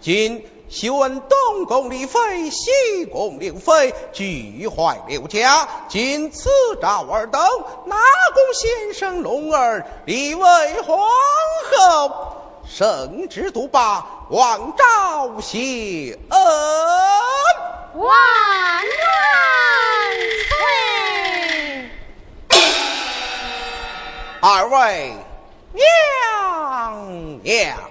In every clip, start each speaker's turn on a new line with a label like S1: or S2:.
S1: 今休问东宫李妃，西宫刘妃俱坏刘家。今赐赵尔等，纳宫先生龙儿立为皇后，圣旨独霸，望昭贤恩。
S2: 万万岁，
S1: 二位娘娘。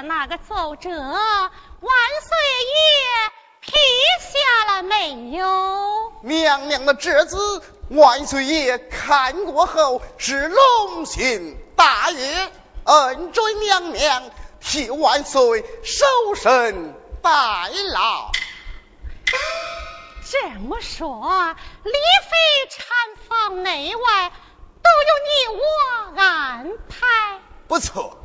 S2: 那个奏折，万岁爷批下了没有？
S3: 娘娘的侄子，万岁爷看过后是龙心大悦，恩准娘娘替万岁守身代劳。
S2: 这么说，李妃产房内外都有你我安排。
S3: 不错，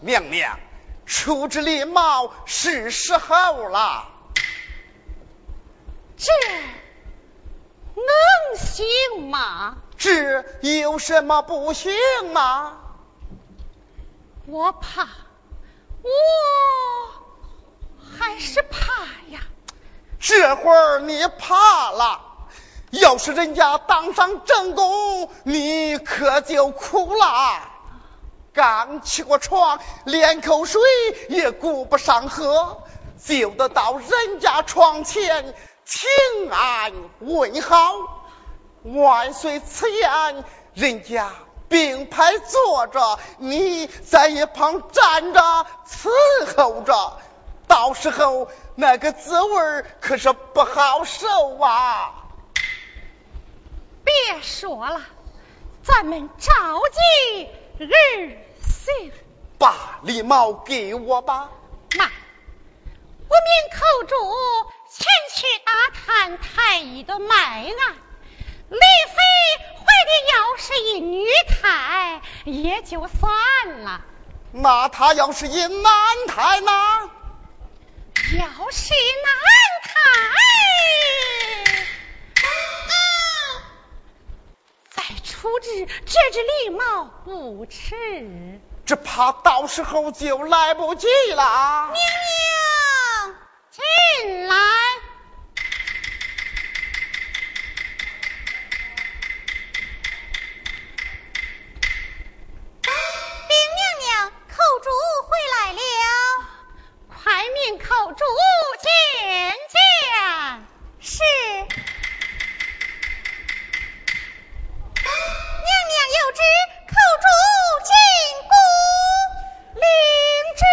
S3: 娘娘处置礼貌是时候了。
S2: 这能行吗？
S3: 这有什么不行吗？
S2: 我怕，我还是怕呀。
S3: 这会儿你怕了，要是人家当上正宫，你可就苦了。刚起过床，连口水也顾不上喝，就得到人家床前请安问好。万岁此言，人家并排坐着，你在一旁站着伺候着，到时候那个滋味可是不好受啊！
S2: 别说了，咱们着急儿行。
S3: 把礼帽给我吧。
S2: 妈，我命寇主前去打探太医的脉案。李妃怀的要是一女胎，也就算了；
S3: 那她要是一男胎呢？
S2: 要是男胎，再处置这只狸猫不迟。
S3: 只怕到时候就来不及了。
S2: 娘娘，进来。
S4: 禀娘娘，寇主回来了。
S2: 快命寇主见见。
S4: 是。娘娘有旨，叩诸金宫
S2: 领旨。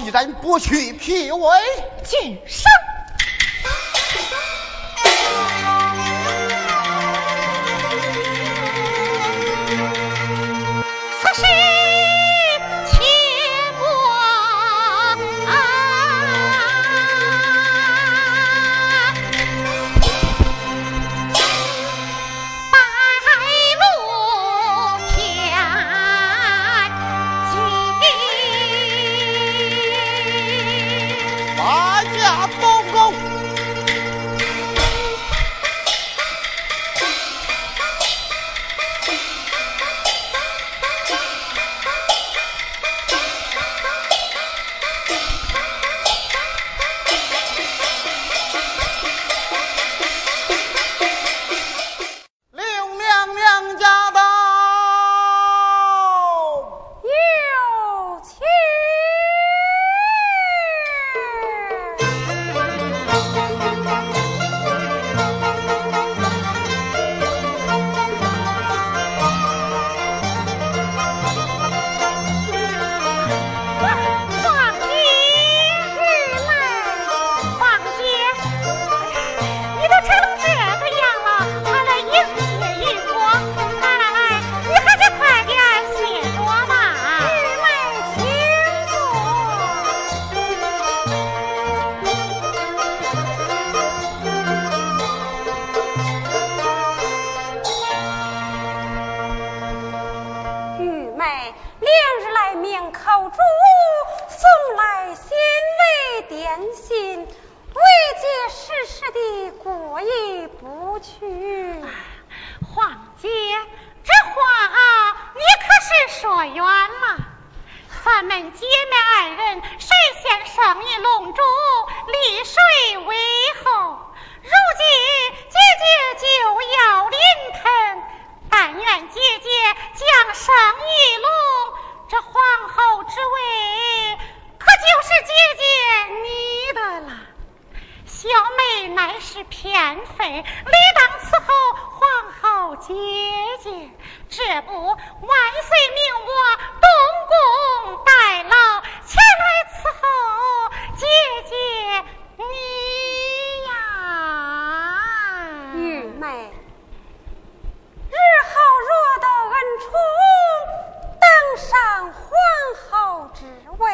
S2: 一然不去脾胃，谨上。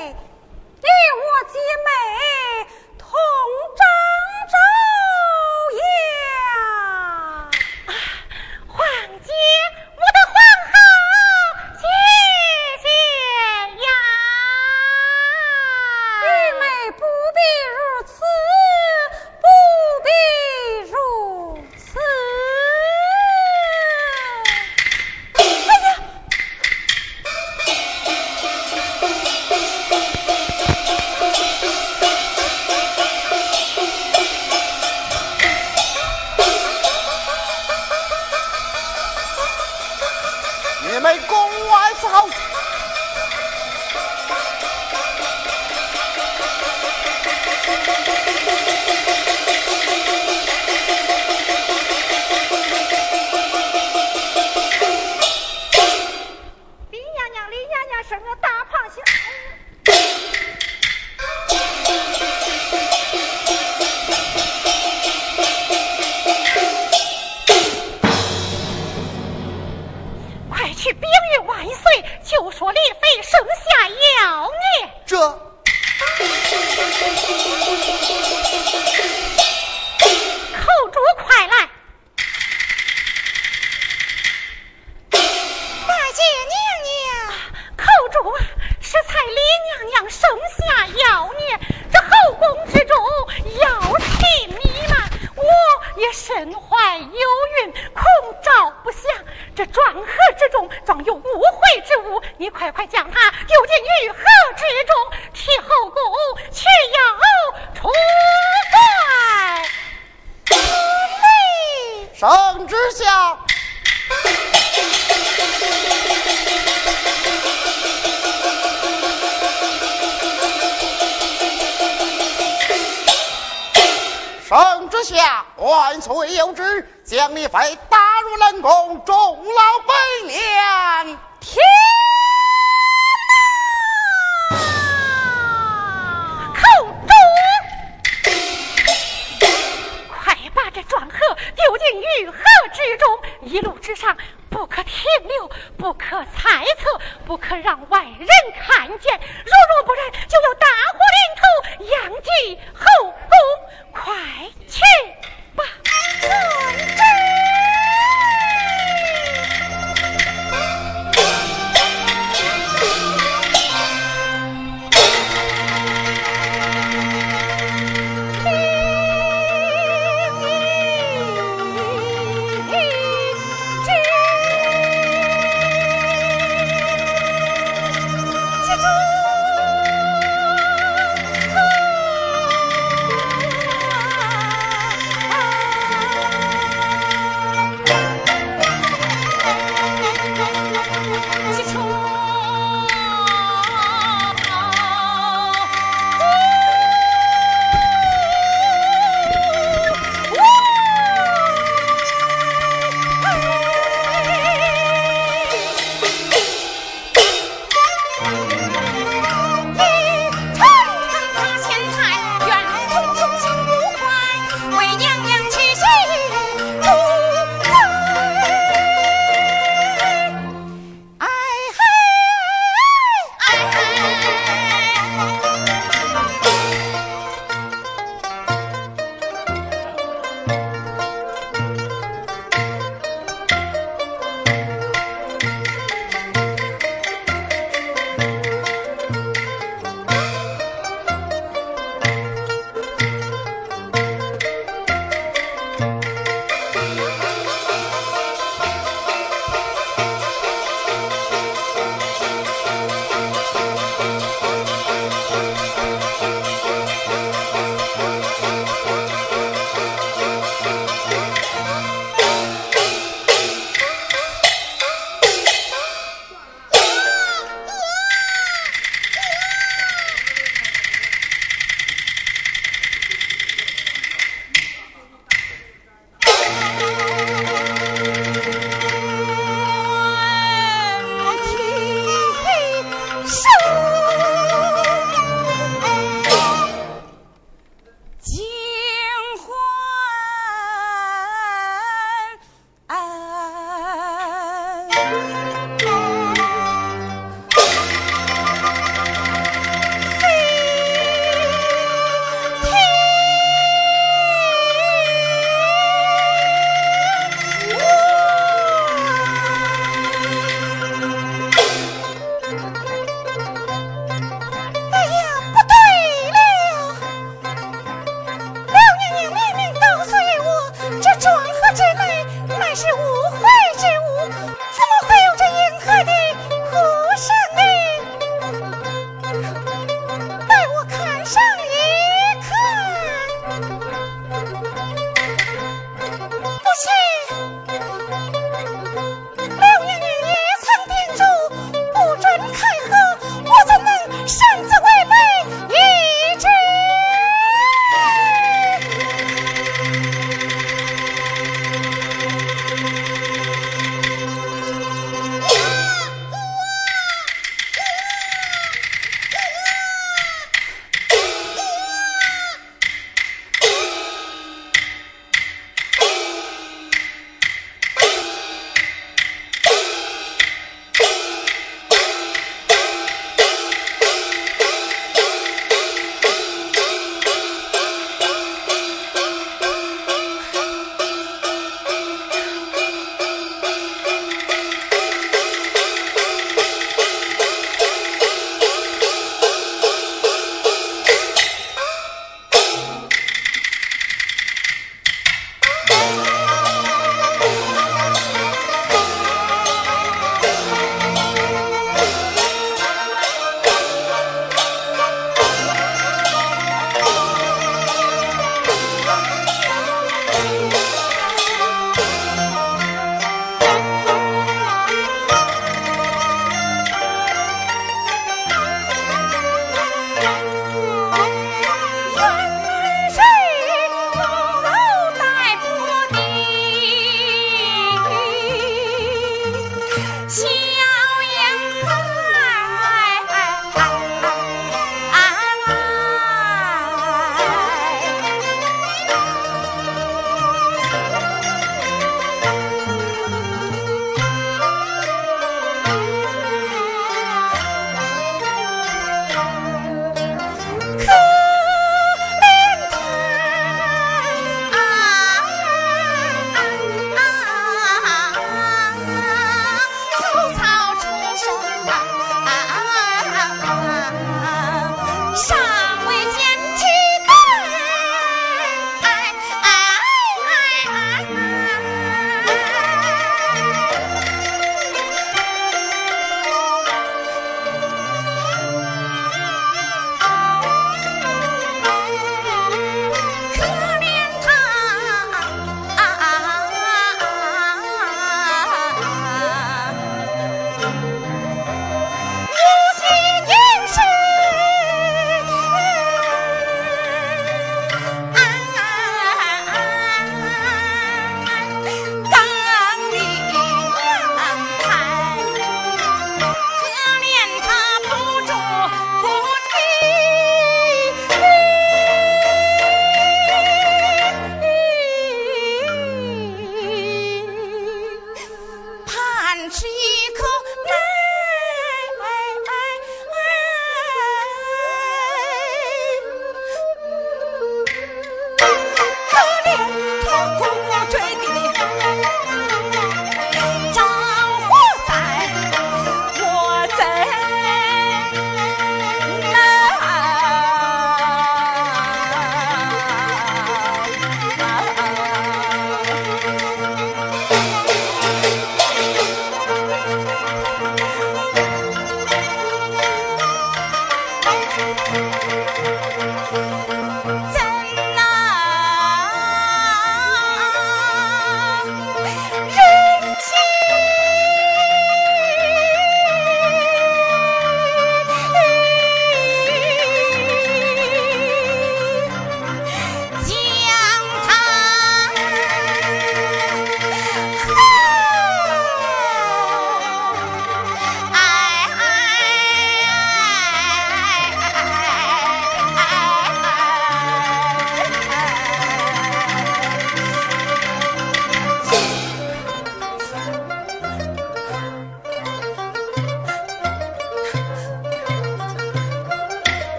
S2: 你
S4: 我姐妹。身怀
S2: 有孕，
S4: 恐照不祥。这
S3: 庄河之中，装有污秽之物，你
S2: 快快
S1: 将他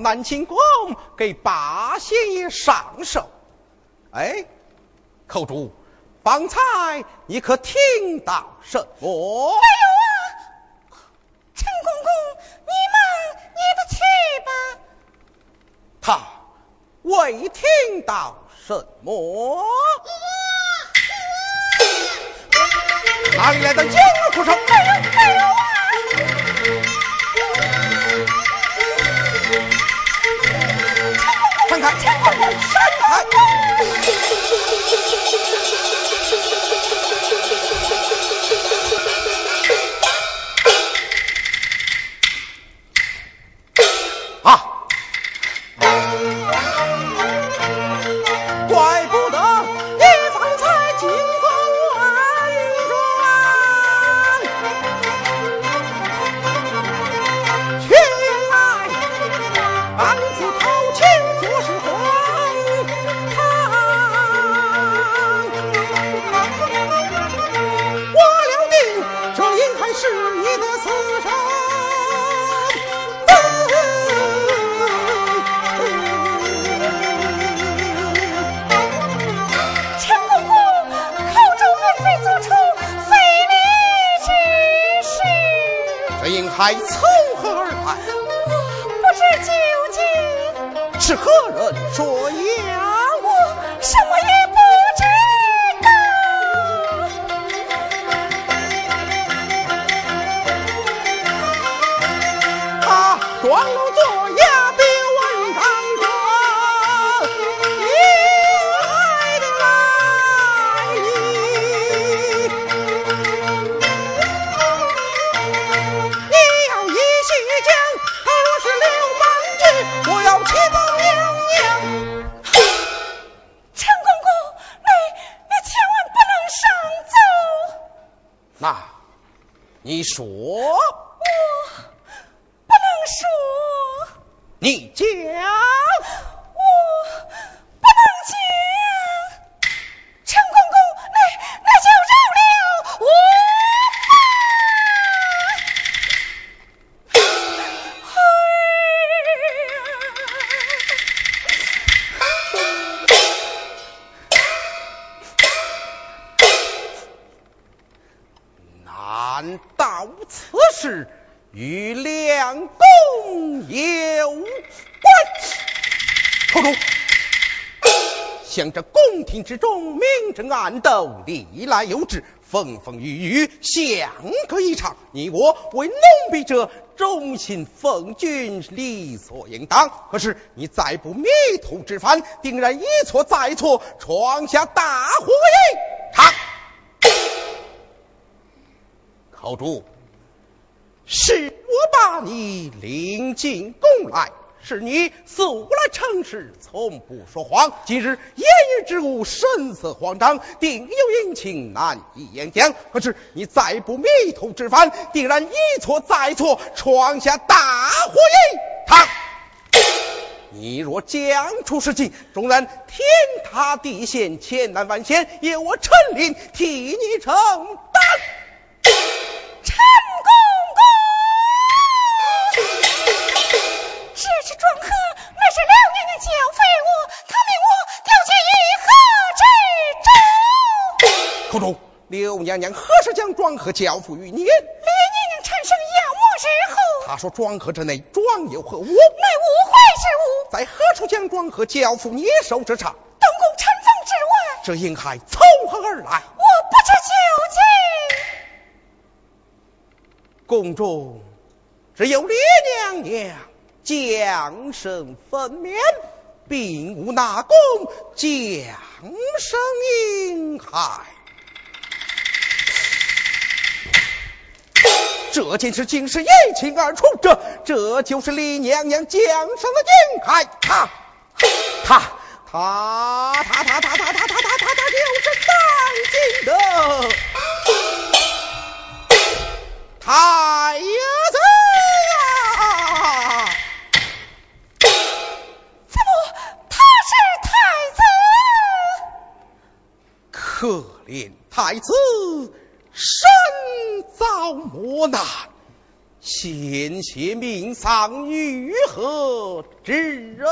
S1: 南清宫给八仙爷上寿。哎，寇主，方才你可听到什么？没有
S4: 啊，陈公公，你们你的去吧。
S1: 他未听到什么？哪里来的江湖上？
S4: 没有，没有啊。
S1: 看看，闪开！暗斗，历来有之，风风雨雨，相隔一场。你我为奴婢者，忠心奉君，理所应当。可是你再不迷途知返，定然一错再错，闯下大祸一场。口主，是我把你领进宫来。是你素来诚实，从不说谎。今日言语之物，神色慌张，定有隐情，难以言讲。可是你再不迷途知返，定然一错再错，闯下大祸一趟。你若讲出实情，纵然天塌地陷，千难万险，也我陈琳替你承担。
S4: 刘娘娘交费我，他命我调解于何之
S1: 中？口中，刘娘娘何时将庄河交付于你？刘娘
S4: 娘产生妖魔之后，
S1: 他说庄河之内庄有何物？乃误
S4: 会之物。
S1: 在何处将庄河交付你手之上？
S4: 东宫陈封之外。
S1: 这银海从何而来？
S4: 我不知究
S1: 竟。宫中只有李娘娘。将生分娩，并无纳功，将生婴孩。这件事竟是一清二楚，这这就是李娘娘将生的婴孩。他他他他他他他他他他他就是当今的太子。可怜太子身遭磨难，险些命丧于何之中？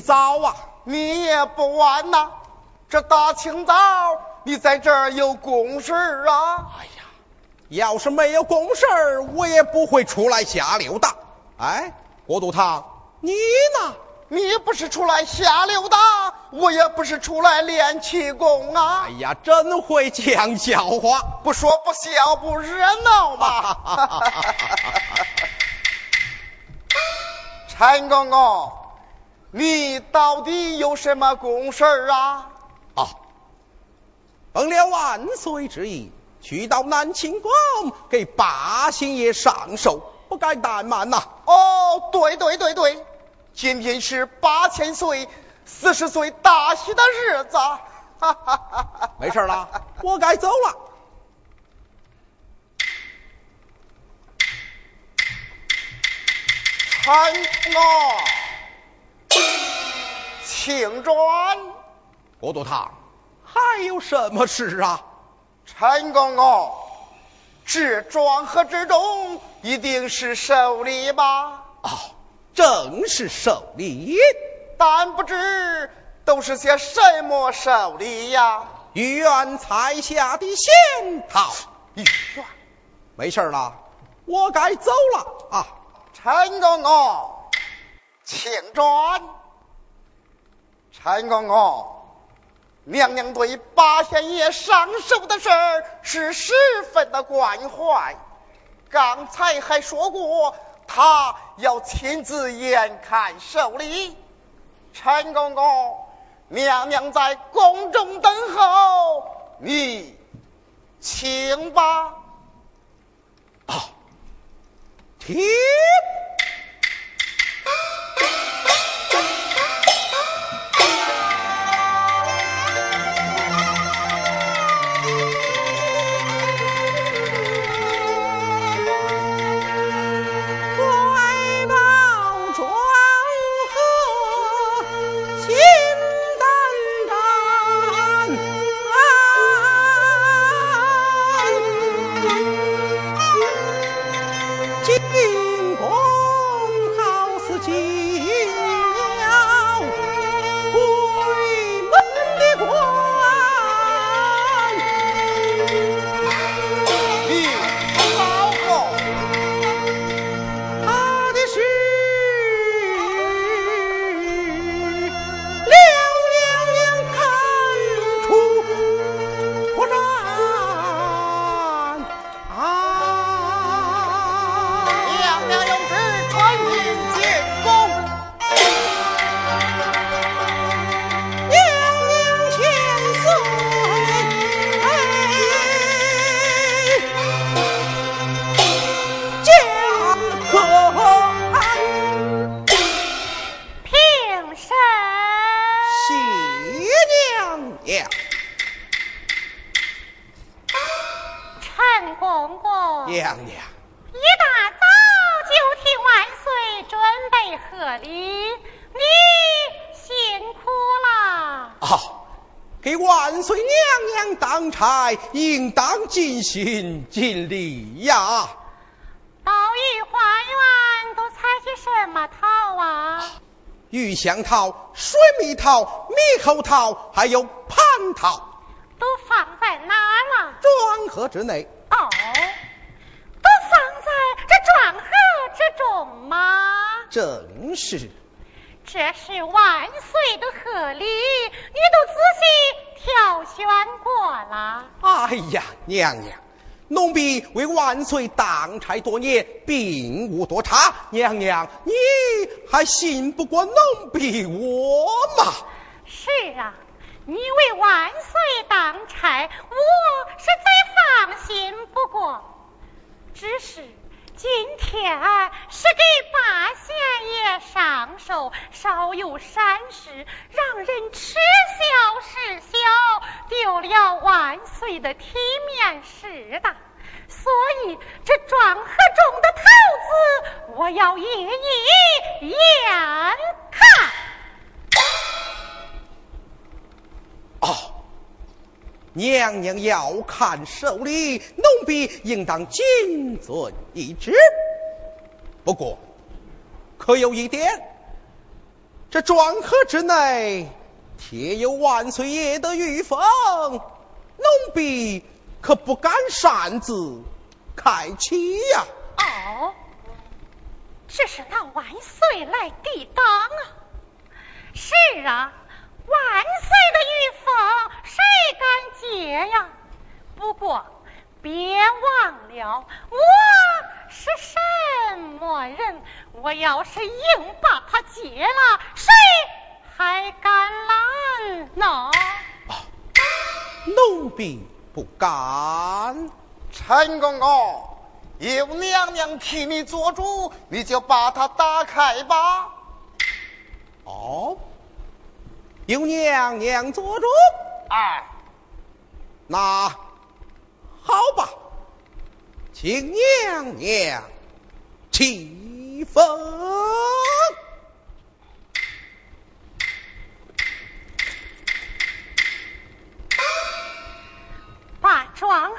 S1: 你早啊，
S3: 你也不晚呐。这大清早，你在这儿有公事啊？
S1: 哎呀，要是没有公事儿，我也不会出来瞎溜达。哎，郭都堂，你呢？
S3: 你不是出来瞎溜达，我也不是出来练气功啊。
S1: 哎呀，真会讲笑话，
S3: 不说不笑不热闹嘛。陈公公，你到底有什么公事啊？
S1: 啊，奉了万岁之意，去到南清宫给八星爷上寿，不敢怠慢呐。
S3: 哦，对对对对。今天是八千岁、四十岁大喜的日子，哈哈哈
S1: 没事了，我该走了。
S3: 参啊，请转。
S1: 国都堂，还有什么事啊？
S3: 陈公公，这庄河之中一定是寿礼吧？
S1: 哦。正是寿礼，
S3: 但不知都是些什么寿礼呀？
S1: 御苑菜下的仙桃。
S3: 御苑，
S1: 没事了，我该走了啊。
S3: 陈公公，请转。陈公公，娘娘对八仙爷上寿的事儿是十分的关怀，刚才还说过。他要亲自验看寿礼，陈公公，娘娘在宫中等候，你请吧。
S1: 啊，停。尽心尽力呀！
S2: 到御花园都采些什么桃啊？
S1: 玉香桃、水蜜桃、猕猴桃，还有蟠桃，
S2: 都放在哪了？
S1: 庄河之内。
S2: 哦，都放在这庄河之中吗？
S1: 正是。
S2: 这是万岁的贺礼，你都仔细挑选过了。
S1: 哎呀，娘娘，奴婢为万岁当差多年，并无多差。娘娘，你还信不过奴婢我吗？
S2: 是啊，你为万岁当差，我是再放心不过。只是。今天是给八仙爷上寿，稍有闪失，让人耻笑是笑，丢了万岁的体面是大。所以这庄河中的桃子，我要一一验看。
S1: 哦。娘娘要看寿礼，奴婢应当谨遵懿旨。不过，可有一点，这庄客之内贴有万岁爷的御封，奴婢可不敢擅自开启呀。
S2: 哦，这是那万岁来抵挡啊！是啊，万岁的御封谁敢接呀？不过别忘了，我是什么人？我要是硬把他劫了，谁还敢拦呢？
S1: 奴婢不敢。
S3: 陈公公，有娘娘替你做主，你就把它打开吧。
S1: 哦，有娘娘做主。
S3: 哎，
S1: 那好吧，请娘娘起风。
S2: 把床盒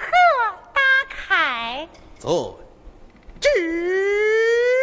S2: 打开。
S1: 走，旨。